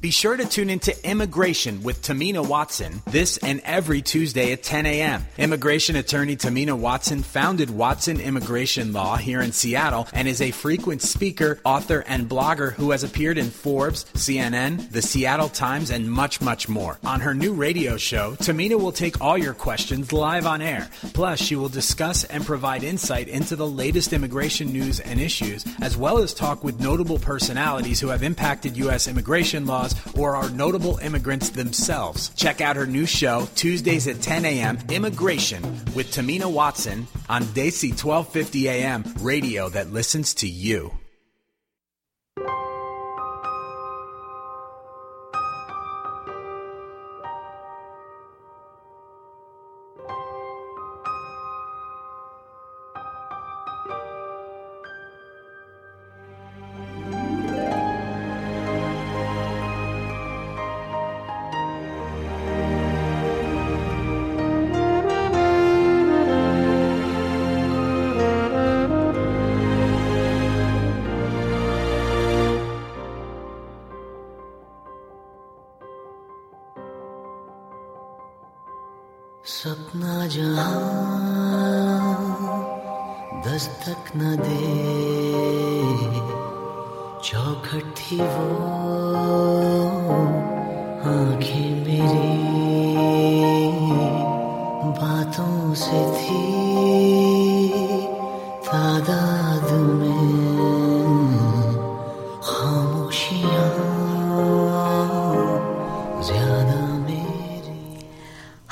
Be sure to tune into Immigration with Tahmina Watson this and every Tuesday at 10 a.m. Immigration attorney Tahmina Watson founded Watson Immigration Law here in Seattle and is a frequent speaker, author, and blogger who has appeared in Forbes, CNN, the Seattle Times, and much, much more. On her new radio show, Tahmina will take all your questions live on air. Plus, she will discuss and provide insight into the latest immigration news and issues, as well as talk with notable personalities who have impacted U.S. immigration laws or are notable immigrants themselves. Check out her new show, Tuesdays at 10 a.m., Immigration, with Tahmina Watson on Desi 1250 a.m., radio that listens to you.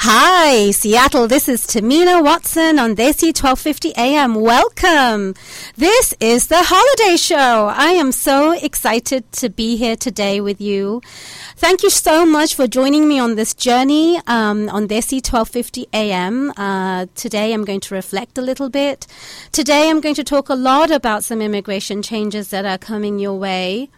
Hi, Seattle. This is Tahmina Watson on Desi 1250 AM. Welcome. This is the holiday show. I am so excited to be here today with you. Thank you so much for joining me on this journey um, on Desi 1250 AM. Uh, today I'm going to reflect a little bit. Today I'm going to talk a lot about some immigration changes that are coming your way.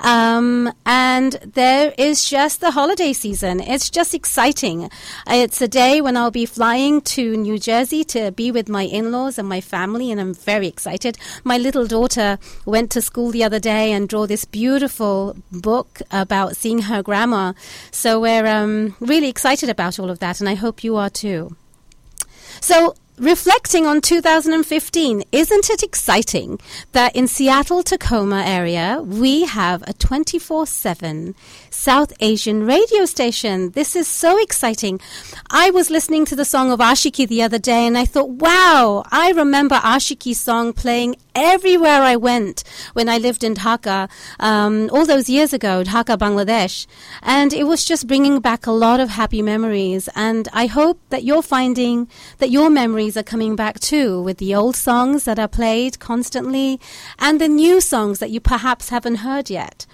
Um, and there is just the holiday season. It's just exciting. It's a day when I'll be flying to New Jersey to be with my in laws and my family, and I'm very excited. My little daughter went to school the other day and drew this beautiful book about seeing her grandma. So we're um, really excited about all of that, and I hope you are too. So, reflecting on 2015, isn't it exciting that in Seattle Tacoma area we have a 24/7 South Asian radio station? This is so exciting. I was listening to the song of Aashiqui the other day and I thought, "Wow, I remember Aashiqui's song playing everywhere I went when I lived in Dhaka um, all those years ago, Dhaka, Bangladesh. And it was just bringing back a lot of happy memories. And I hope that you're finding that your memories are coming back too with the old songs that are played constantly and the new songs that you perhaps haven't heard yet.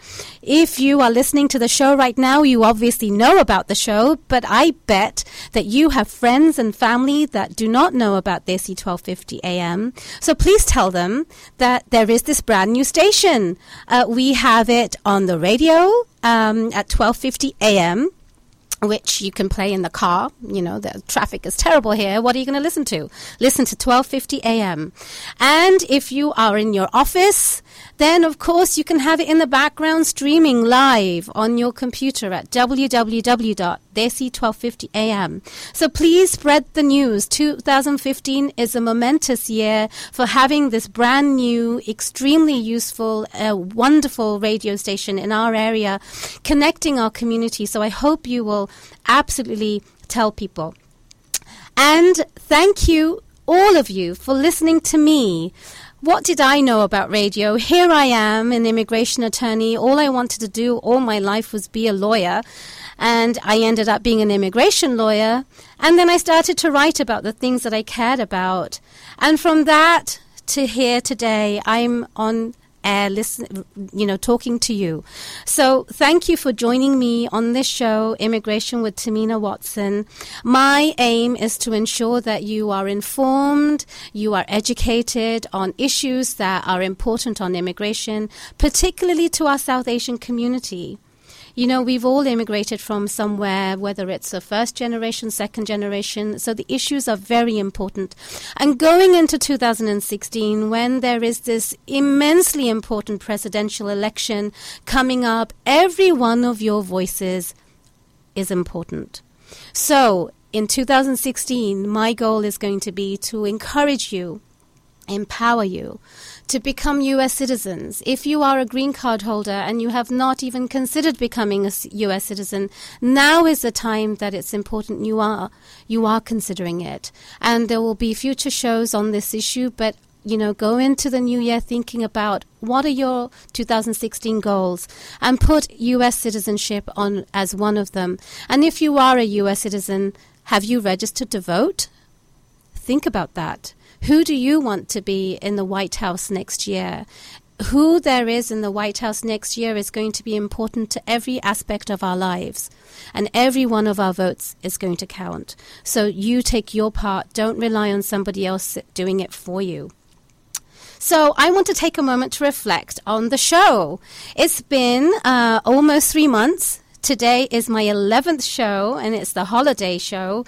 If you are listening to the show right now, you obviously know about the show, but I bet that you have friends and family that do not know about Desi 1250 AM. So please tell them that there is this brand new station. Uh, we have it on the radio um, at 1250 AM which you can play in the car. You know, the traffic is terrible here. What are you going to listen to? Listen to 12:50 a.m. And if you are in your office, then of course you can have it in the background streaming live on your computer at www.desi1250am. So please spread the news. 2015 is a momentous year for having this brand new, extremely useful, uh, wonderful radio station in our area connecting our community. So I hope you will absolutely tell people. And thank you, all of you, for listening to me. What did I know about radio? Here I am, an immigration attorney. All I wanted to do all my life was be a lawyer. And I ended up being an immigration lawyer. And then I started to write about the things that I cared about. And from that to here today, I'm on air, listen, you know, talking to you. So thank you for joining me on this show, Immigration with Tahmina Watson. My aim is to ensure that you are informed, you are educated on issues that are important on immigration, particularly to our South Asian community. You know, we've all immigrated from somewhere, whether it's a first generation, second generation. So the issues are very important. And going into 2016, when there is this immensely important presidential election coming up, every one of your voices is important. So in 2016, my goal is going to be to encourage you, empower you to become US citizens. If you are a green card holder and you have not even considered becoming a US citizen, now is the time that it's important you are you are considering it. And there will be future shows on this issue, but you know, go into the new year thinking about what are your 2016 goals and put US citizenship on as one of them. And if you are a US citizen, have you registered to vote? Think about that. Who do you want to be in the White House next year? Who there is in the White House next year is going to be important to every aspect of our lives. And every one of our votes is going to count. So you take your part. Don't rely on somebody else doing it for you. So I want to take a moment to reflect on the show. It's been uh, almost three months Today is my 11th show, and it's the holiday show.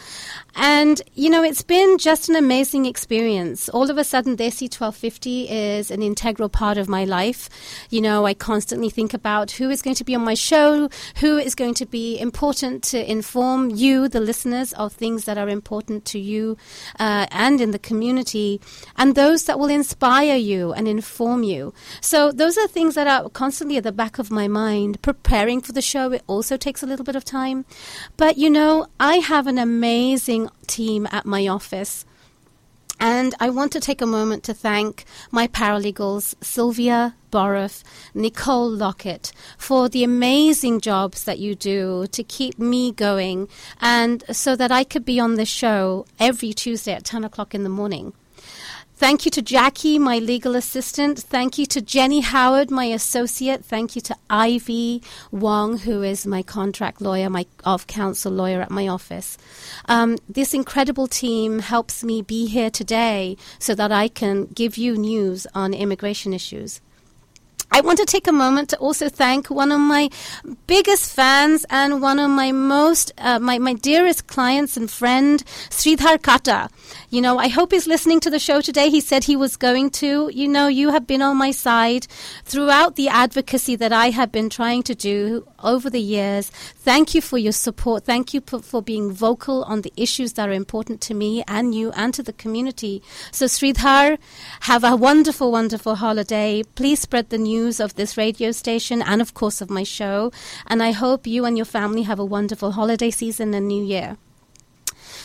And, you know, it's been just an amazing experience. All of a sudden, Desi 1250 is an integral part of my life. You know, I constantly think about who is going to be on my show, who is going to be important to inform you, the listeners, of things that are important to you uh, and in the community, and those that will inspire you and inform you. So, those are things that are constantly at the back of my mind. Preparing for the show, it also takes a little bit of time. But, you know, I have an amazing team at my office. And I want to take a moment to thank my paralegals, Sylvia Boroff, Nicole Lockett, for the amazing jobs that you do to keep me going and so that I could be on the show every Tuesday at 10 o'clock in the morning. Thank you to Jackie, my legal assistant. Thank you to Jenny Howard, my associate. Thank you to Ivy Wong, who is my contract lawyer, my of counsel lawyer at my office. Um, this incredible team helps me be here today so that I can give you news on immigration issues. I want to take a moment to also thank one of my biggest fans and one of my most, uh, my, my dearest clients and friend, Sridhar Kata. You know, I hope he's listening to the show today. He said he was going to. You know, you have been on my side throughout the advocacy that I have been trying to do over the years. Thank you for your support. Thank you for, for being vocal on the issues that are important to me and you and to the community. So, Sridhar, have a wonderful, wonderful holiday. Please spread the news of this radio station and, of course, of my show. And I hope you and your family have a wonderful holiday season and new year.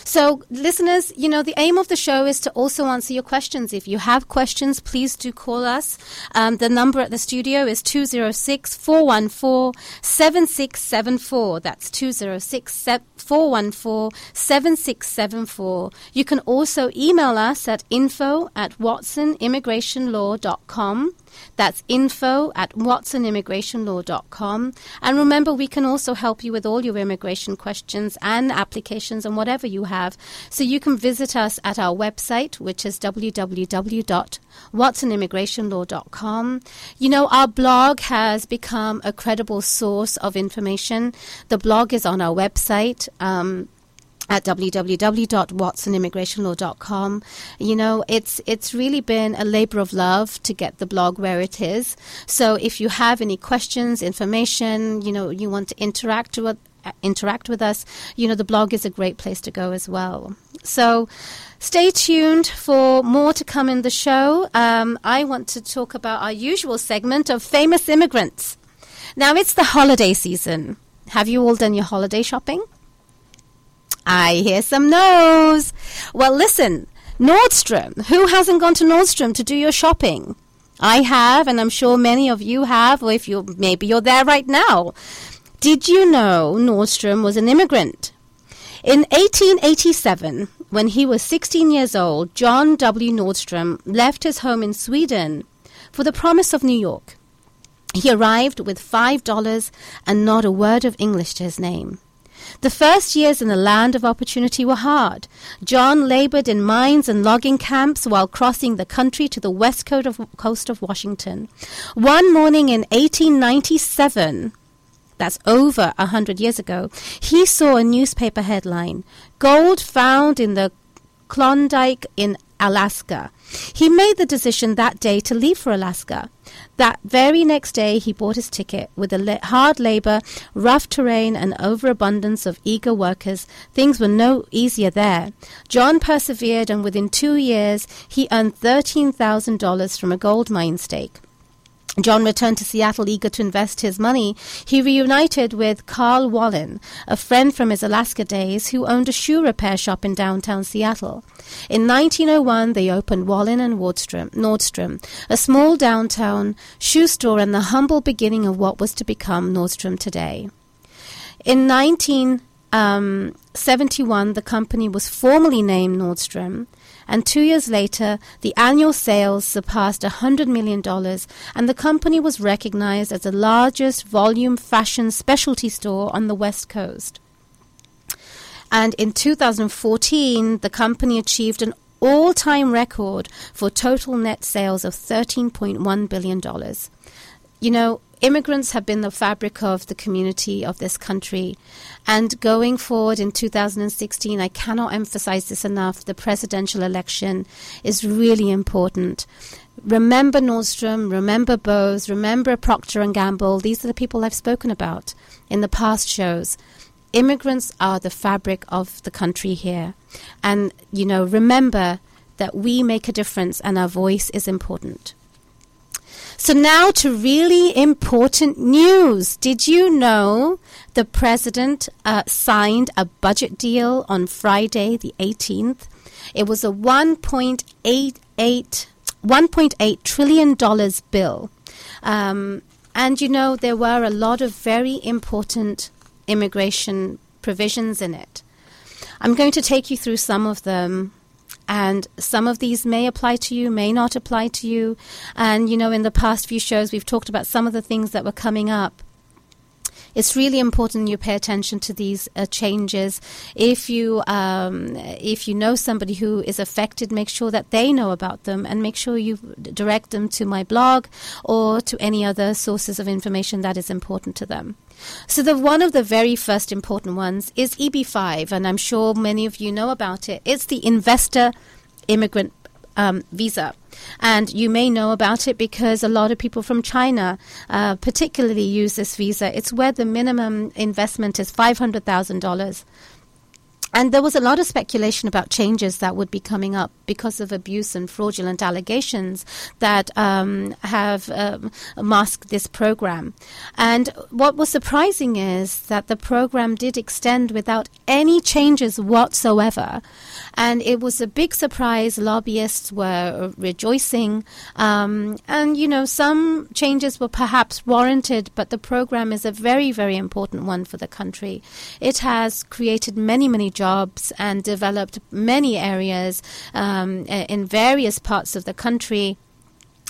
So, listeners, you know, the aim of the show is to also answer your questions. If you have questions, please do call us. Um, the number at the studio is 206 414 7674. That's 206 414 7674. You can also email us at info at watsonimmigrationlaw.com. That's info at watsonimmigrationlaw.com. And remember, we can also help you with all your immigration questions and applications and whatever you have. So you can visit us at our website, which is www.watsonimmigrationlaw.com. You know, our blog has become a credible source of information. The blog is on our website. Um, at www.watsonimmigrationlaw.com. You know, it's it's really been a labor of love to get the blog where it is. So if you have any questions, information, you know, you want to interact with interact with us, you know, the blog is a great place to go as well. So stay tuned for more to come in the show. Um, I want to talk about our usual segment of famous immigrants. Now it's the holiday season. Have you all done your holiday shopping? I hear some no's. Well, listen, Nordstrom. Who hasn't gone to Nordstrom to do your shopping? I have, and I'm sure many of you have, or if you maybe you're there right now. Did you know Nordstrom was an immigrant? In 1887, when he was 16 years old, John W. Nordstrom left his home in Sweden for the promise of New York. He arrived with $5 and not a word of English to his name. The first years in the land of opportunity were hard. John labored in mines and logging camps while crossing the country to the west coast of, Washington. One morning in 1897, that's over a hundred years ago, he saw a newspaper headline: "Gold found in the Klondike in Alaska." He made the decision that day to leave for Alaska. That very next day, he bought his ticket. With the la- hard labor, rough terrain, and overabundance of eager workers, things were no easier there. John persevered, and within two years, he earned $13,000 from a gold mine stake. John returned to Seattle eager to invest his money. He reunited with Carl Wallin, a friend from his Alaska days who owned a shoe repair shop in downtown Seattle. In 1901, they opened Wallin and Nordstrom, Nordstrom, a small downtown shoe store and the humble beginning of what was to become Nordstrom today. In 1971, um, the company was formally named Nordstrom, and two years later, the annual sales surpassed $100 million, and the company was recognized as the largest volume fashion specialty store on the West Coast. And in 2014, the company achieved an all time record for total net sales of $13.1 billion. You know, immigrants have been the fabric of the community of this country. And going forward in 2016, I cannot emphasize this enough. The presidential election is really important. Remember Nordstrom, remember Bose, remember Procter and Gamble. These are the people I've spoken about in the past shows. Immigrants are the fabric of the country here. And, you know, remember that we make a difference and our voice is important. So now to really important news. Did you know the president uh, signed a budget deal on Friday, the 18th? It was a 1.88 $1.8 trillion bill. Um, and you know, there were a lot of very important immigration provisions in it. I'm going to take you through some of them and some of these may apply to you, may not apply to you. And, you know, in the past few shows, we've talked about some of the things that were coming up. It's really important you pay attention to these uh, changes. If you um, if you know somebody who is affected, make sure that they know about them, and make sure you direct them to my blog or to any other sources of information that is important to them. So the one of the very first important ones is EB5, and I'm sure many of you know about it. It's the investor immigrant um, visa. And you may know about it because a lot of people from China uh, particularly use this visa. It's where the minimum investment is $500,000. And there was a lot of speculation about changes that would be coming up because of abuse and fraudulent allegations that um, have um, masked this program. And what was surprising is that the program did extend without any changes whatsoever. And it was a big surprise. Lobbyists were rejoicing. Um, and, you know, some changes were perhaps warranted, but the program is a very, very important one for the country. It has created many, many jobs and developed many areas um, in various parts of the country.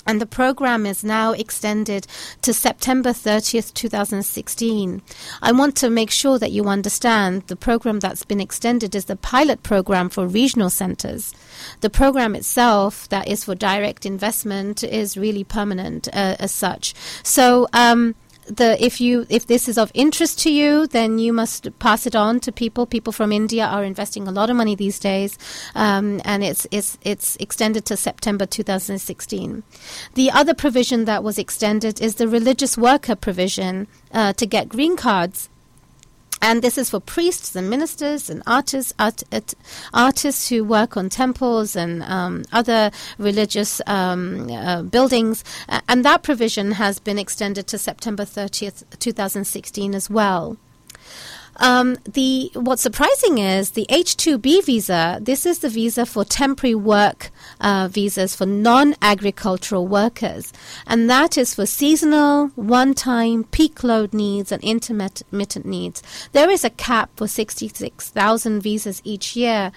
And the program is now extended to September 30th, 2016. I want to make sure that you understand the program that's been extended is the pilot program for regional centers. The program itself, that is for direct investment, is really permanent uh, as such. So, um, the if you if this is of interest to you, then you must pass it on to people. People from India are investing a lot of money these days, um, and it's it's it's extended to September 2016. The other provision that was extended is the religious worker provision uh, to get green cards. And this is for priests and ministers and artists, art, art, artists who work on temples and um, other religious um, uh, buildings. And that provision has been extended to September 30th, 2016 as well. Um, the what's surprising is the H-2B visa. This is the visa for temporary work uh, visas for non-agricultural workers, and that is for seasonal, one-time, peak load needs and intermittent needs. There is a cap for sixty-six thousand visas each year.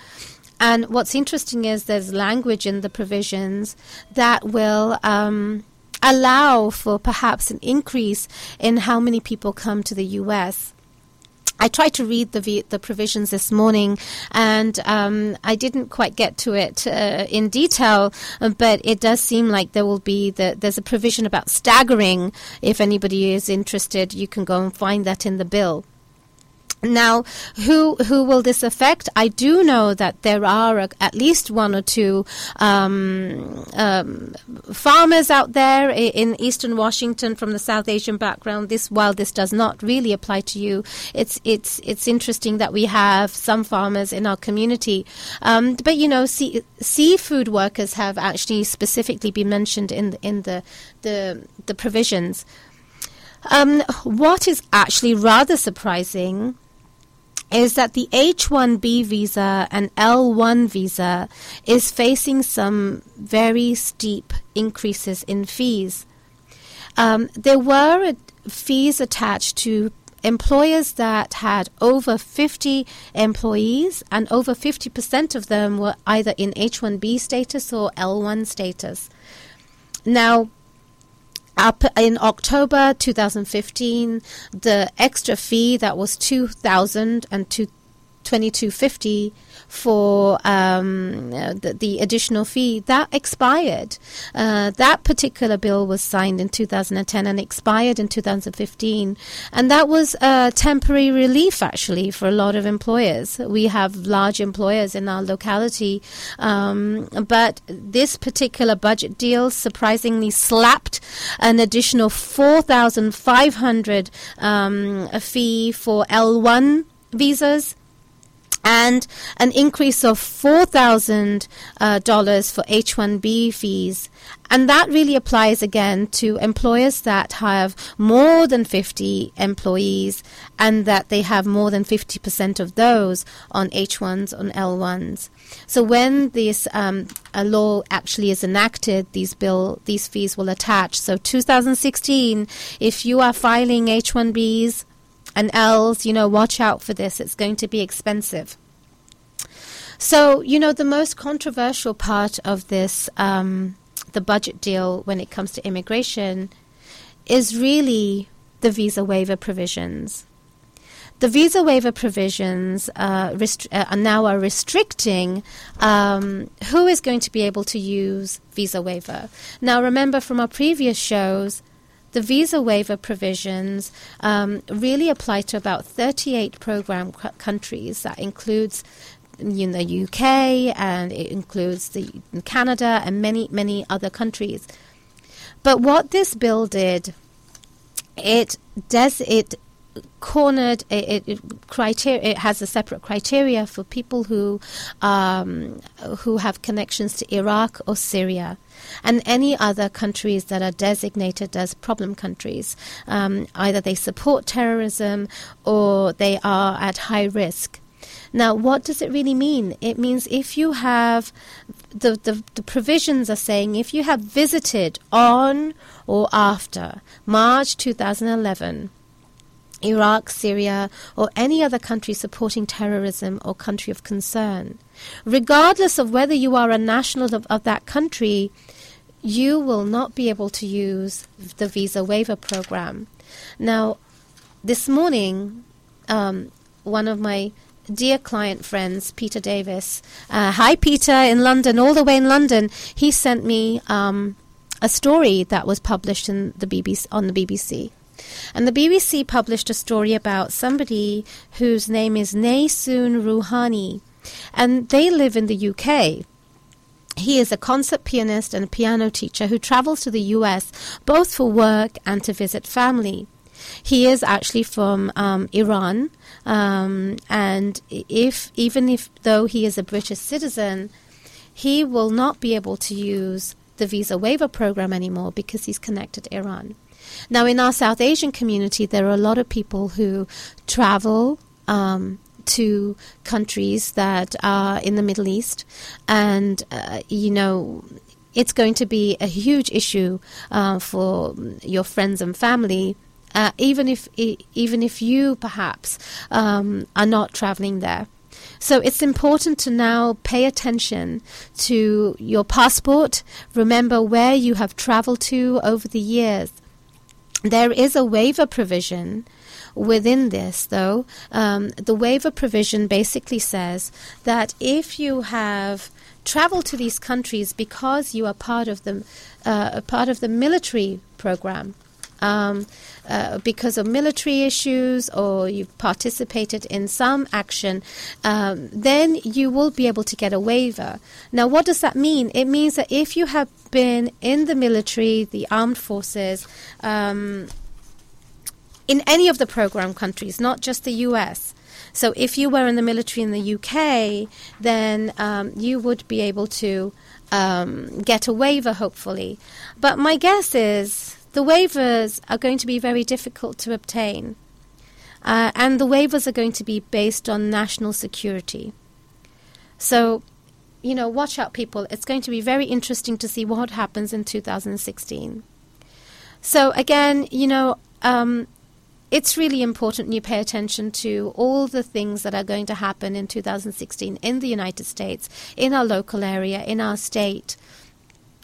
And what's interesting is there's language in the provisions that will um, allow for perhaps an increase in how many people come to the U.S. I tried to read the the provisions this morning, and um, I didn't quite get to it uh, in detail. But it does seem like there will be the, there's a provision about staggering. If anybody is interested, you can go and find that in the bill. Now, who who will this affect? I do know that there are a, at least one or two um, um, farmers out there in Eastern Washington from the South Asian background. This, while this does not really apply to you, it's it's it's interesting that we have some farmers in our community. Um, but you know, sea, seafood workers have actually specifically been mentioned in in the the the provisions. Um, what is actually rather surprising is that the H1B visa and L1 visa is facing some very steep increases in fees. Um, there were fees attached to employers that had over 50 employees, and over 50% of them were either in H1B status or L1 status. Now, up in October 2015, the extra fee that was 2,000 and two- 2250 for um, the, the additional fee that expired. Uh, that particular bill was signed in 2010 and expired in 2015, and that was a temporary relief actually for a lot of employers. We have large employers in our locality, um, but this particular budget deal surprisingly slapped an additional 4,500 um, fee for L1 visas and an increase of $4,000 uh, for H1B fees. And that really applies again to employers that have more than 50 employees and that they have more than 50% of those on H1s, on L1s. So when this um, law actually is enacted, these bill these fees will attach. So 2016, if you are filing H1Bs and L's, you know, watch out for this. It's going to be expensive. So, you know, the most controversial part of this, um, the budget deal when it comes to immigration, is really the visa waiver provisions. The visa waiver provisions uh, rest- uh, now are restricting um, who is going to be able to use visa waiver. Now, remember from our previous shows, the visa waiver provisions um, really apply to about 38 program c- countries. That includes in the UK and it includes the Canada and many many other countries. But what this bill did, it does it cornered it, it, it criteria it has a separate criteria for people who um, who have connections to Iraq or Syria and any other countries that are designated as problem countries um, either they support terrorism or they are at high risk now, what does it really mean? It means if you have the, the, the provisions are saying if you have visited on or after March 2011, Iraq, Syria, or any other country supporting terrorism or country of concern, regardless of whether you are a national of, of that country, you will not be able to use the visa waiver program. Now, this morning, um, one of my dear client friends, Peter Davis, uh, hi Peter in London, all the way in London, he sent me um, a story that was published in the BBC on the BBC. And the BBC published a story about somebody whose name is Naysoon Rouhani, and they live in the UK. He is a concert pianist and a piano teacher who travels to the US both for work and to visit family. He is actually from um, Iran, um, and if even if though he is a British citizen, he will not be able to use the visa waiver program anymore because he's connected to Iran. Now, in our South Asian community, there are a lot of people who travel um, to countries that are in the Middle East, and uh, you know. It's going to be a huge issue uh, for your friends and family uh, even if even if you perhaps um, are not traveling there. So it's important to now pay attention to your passport. Remember where you have traveled to over the years. There is a waiver provision within this, though, um, the waiver provision basically says that if you have traveled to these countries because you are part of the uh, part of the military program. Um, uh, because of military issues or you've participated in some action, um, then you will be able to get a waiver. Now, what does that mean? It means that if you have been in the military, the armed forces, um, in any of the program countries, not just the US. So if you were in the military in the UK, then um, you would be able to um, get a waiver, hopefully. But my guess is the waivers are going to be very difficult to obtain. Uh, and the waivers are going to be based on national security. So, you know, watch out, people. It's going to be very interesting to see what happens in 2016. So, again, you know, um, it's really important you pay attention to all the things that are going to happen in 2016 in the United States, in our local area, in our state.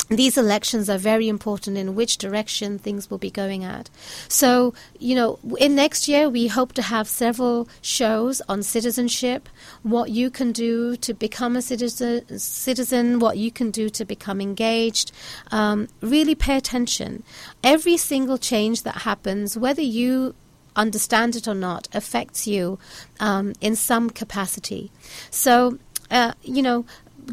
These elections are very important in which direction things will be going at. So, you know, in next year, we hope to have several shows on citizenship, what you can do to become a citizen, citizen what you can do to become engaged. Um, really pay attention. Every single change that happens, whether you understand it or not, affects you um, in some capacity. So, uh, you know,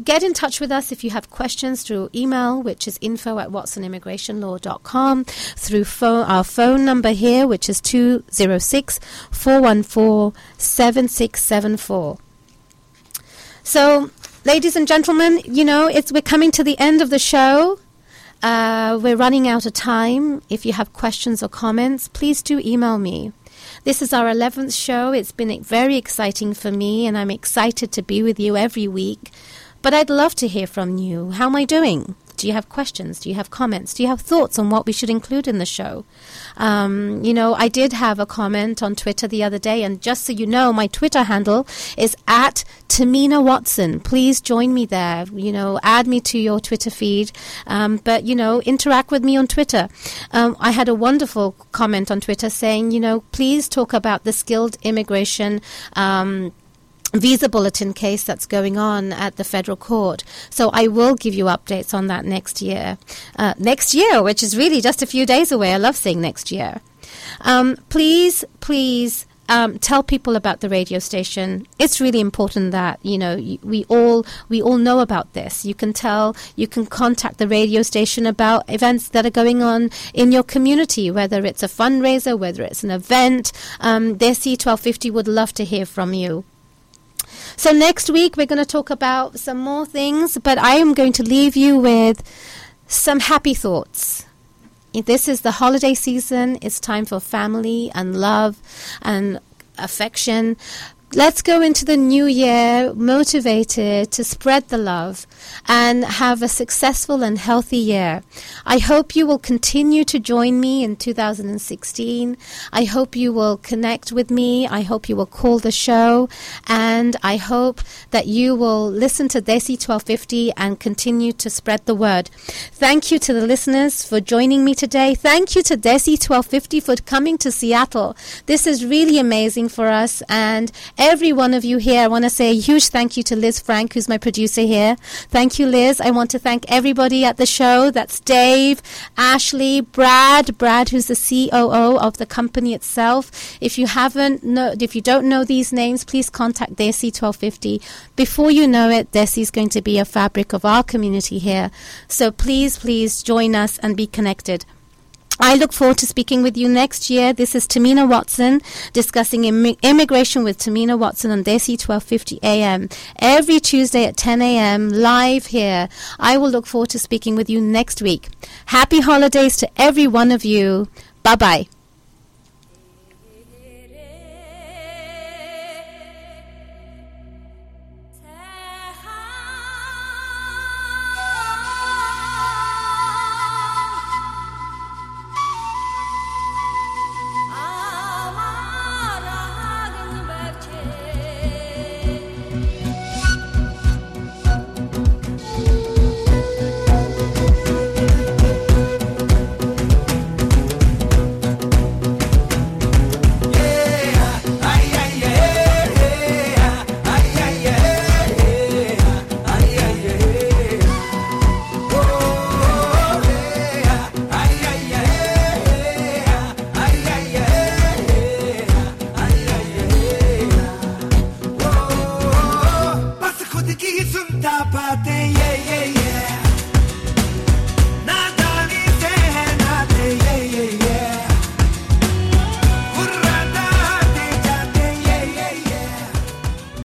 get in touch with us if you have questions through email, which is info at watsonimmigrationlaw.com, through our phone number here, which is 206 414 7674. So, ladies and gentlemen, you know, it's, we're coming to the end of the show. Uh, we're running out of time. If you have questions or comments, please do email me. This is our 11th show. It's been very exciting for me, and I'm excited to be with you every week. But I'd love to hear from you. How am I doing? Do you have questions? Do you have comments? Do you have thoughts on what we should include in the show? Um, you know, I did have a comment on Twitter the other day, and just so you know, my Twitter handle is at Tahmina Watson. Please join me there. You know, add me to your Twitter feed, um, but you know, interact with me on Twitter. Um, I had a wonderful comment on Twitter saying, you know, please talk about the skilled immigration. Um, visa bulletin case that's going on at the federal court. So I will give you updates on that next year. Uh, next year, which is really just a few days away. I love saying next year. Um, please, please. Um, tell people about the radio station. It's really important that you know we all we all know about this. You can tell, you can contact the radio station about events that are going on in your community, whether it's a fundraiser, whether it's an event. Um, C twelve fifty would love to hear from you. So next week we're going to talk about some more things, but I am going to leave you with some happy thoughts. This is the holiday season. It's time for family and love and affection. Let's go into the new year motivated to spread the love and have a successful and healthy year. I hope you will continue to join me in 2016. I hope you will connect with me. I hope you will call the show. And I hope that you will listen to Desi 1250 and continue to spread the word. Thank you to the listeners for joining me today. Thank you to Desi 1250 for coming to Seattle. This is really amazing for us. And every one of you here. I want to say a huge thank you to Liz Frank, who's my producer here. Thank you, Liz. I want to thank everybody at the show. That's Dave, Ashley, Brad, Brad, who's the COO of the company itself. If you haven't know, if you don't know these names, please contact Desi 1250. Before you know it, Desi is going to be a fabric of our community here. So please, please join us and be connected. I look forward to speaking with you next year. This is Tahmina Watson discussing Im- immigration with Tahmina Watson on Desi 1250 AM every Tuesday at 10 a.m. live here. I will look forward to speaking with you next week. Happy holidays to every one of you. Bye bye.